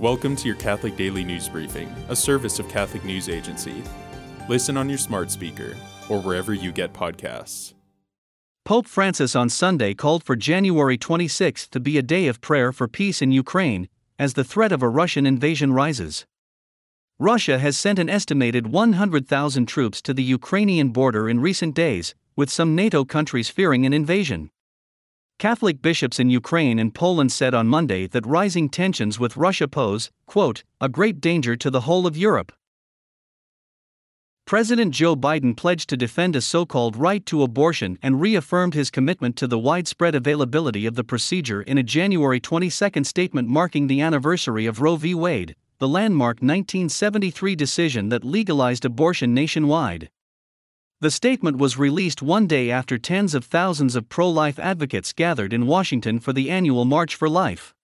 Welcome to your Catholic Daily News Briefing, a service of Catholic News Agency. Listen on your smart speaker or wherever you get podcasts. Pope Francis on Sunday called for January 26 to be a day of prayer for peace in Ukraine as the threat of a Russian invasion rises. Russia has sent an estimated 100,000 troops to the Ukrainian border in recent days, with some NATO countries fearing an invasion. Catholic bishops in Ukraine and Poland said on Monday that rising tensions with Russia pose, quote, a great danger to the whole of Europe. President Joe Biden pledged to defend a so called right to abortion and reaffirmed his commitment to the widespread availability of the procedure in a January 22 statement marking the anniversary of Roe v. Wade, the landmark 1973 decision that legalized abortion nationwide. The statement was released one day after tens of thousands of pro life advocates gathered in Washington for the annual March for Life.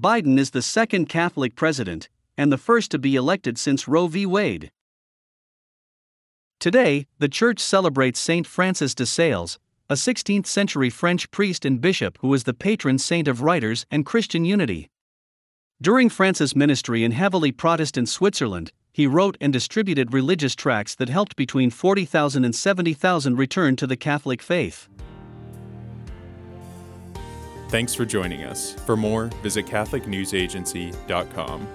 Biden is the second Catholic president, and the first to be elected since Roe v. Wade. Today, the Church celebrates Saint Francis de Sales, a 16th century French priest and bishop who is the patron saint of writers and Christian unity. During Francis' ministry in heavily Protestant Switzerland, he wrote and distributed religious tracts that helped between 40,000 and 70,000 return to the Catholic faith. Thanks for joining us. For more, visit CatholicNewsAgency.com.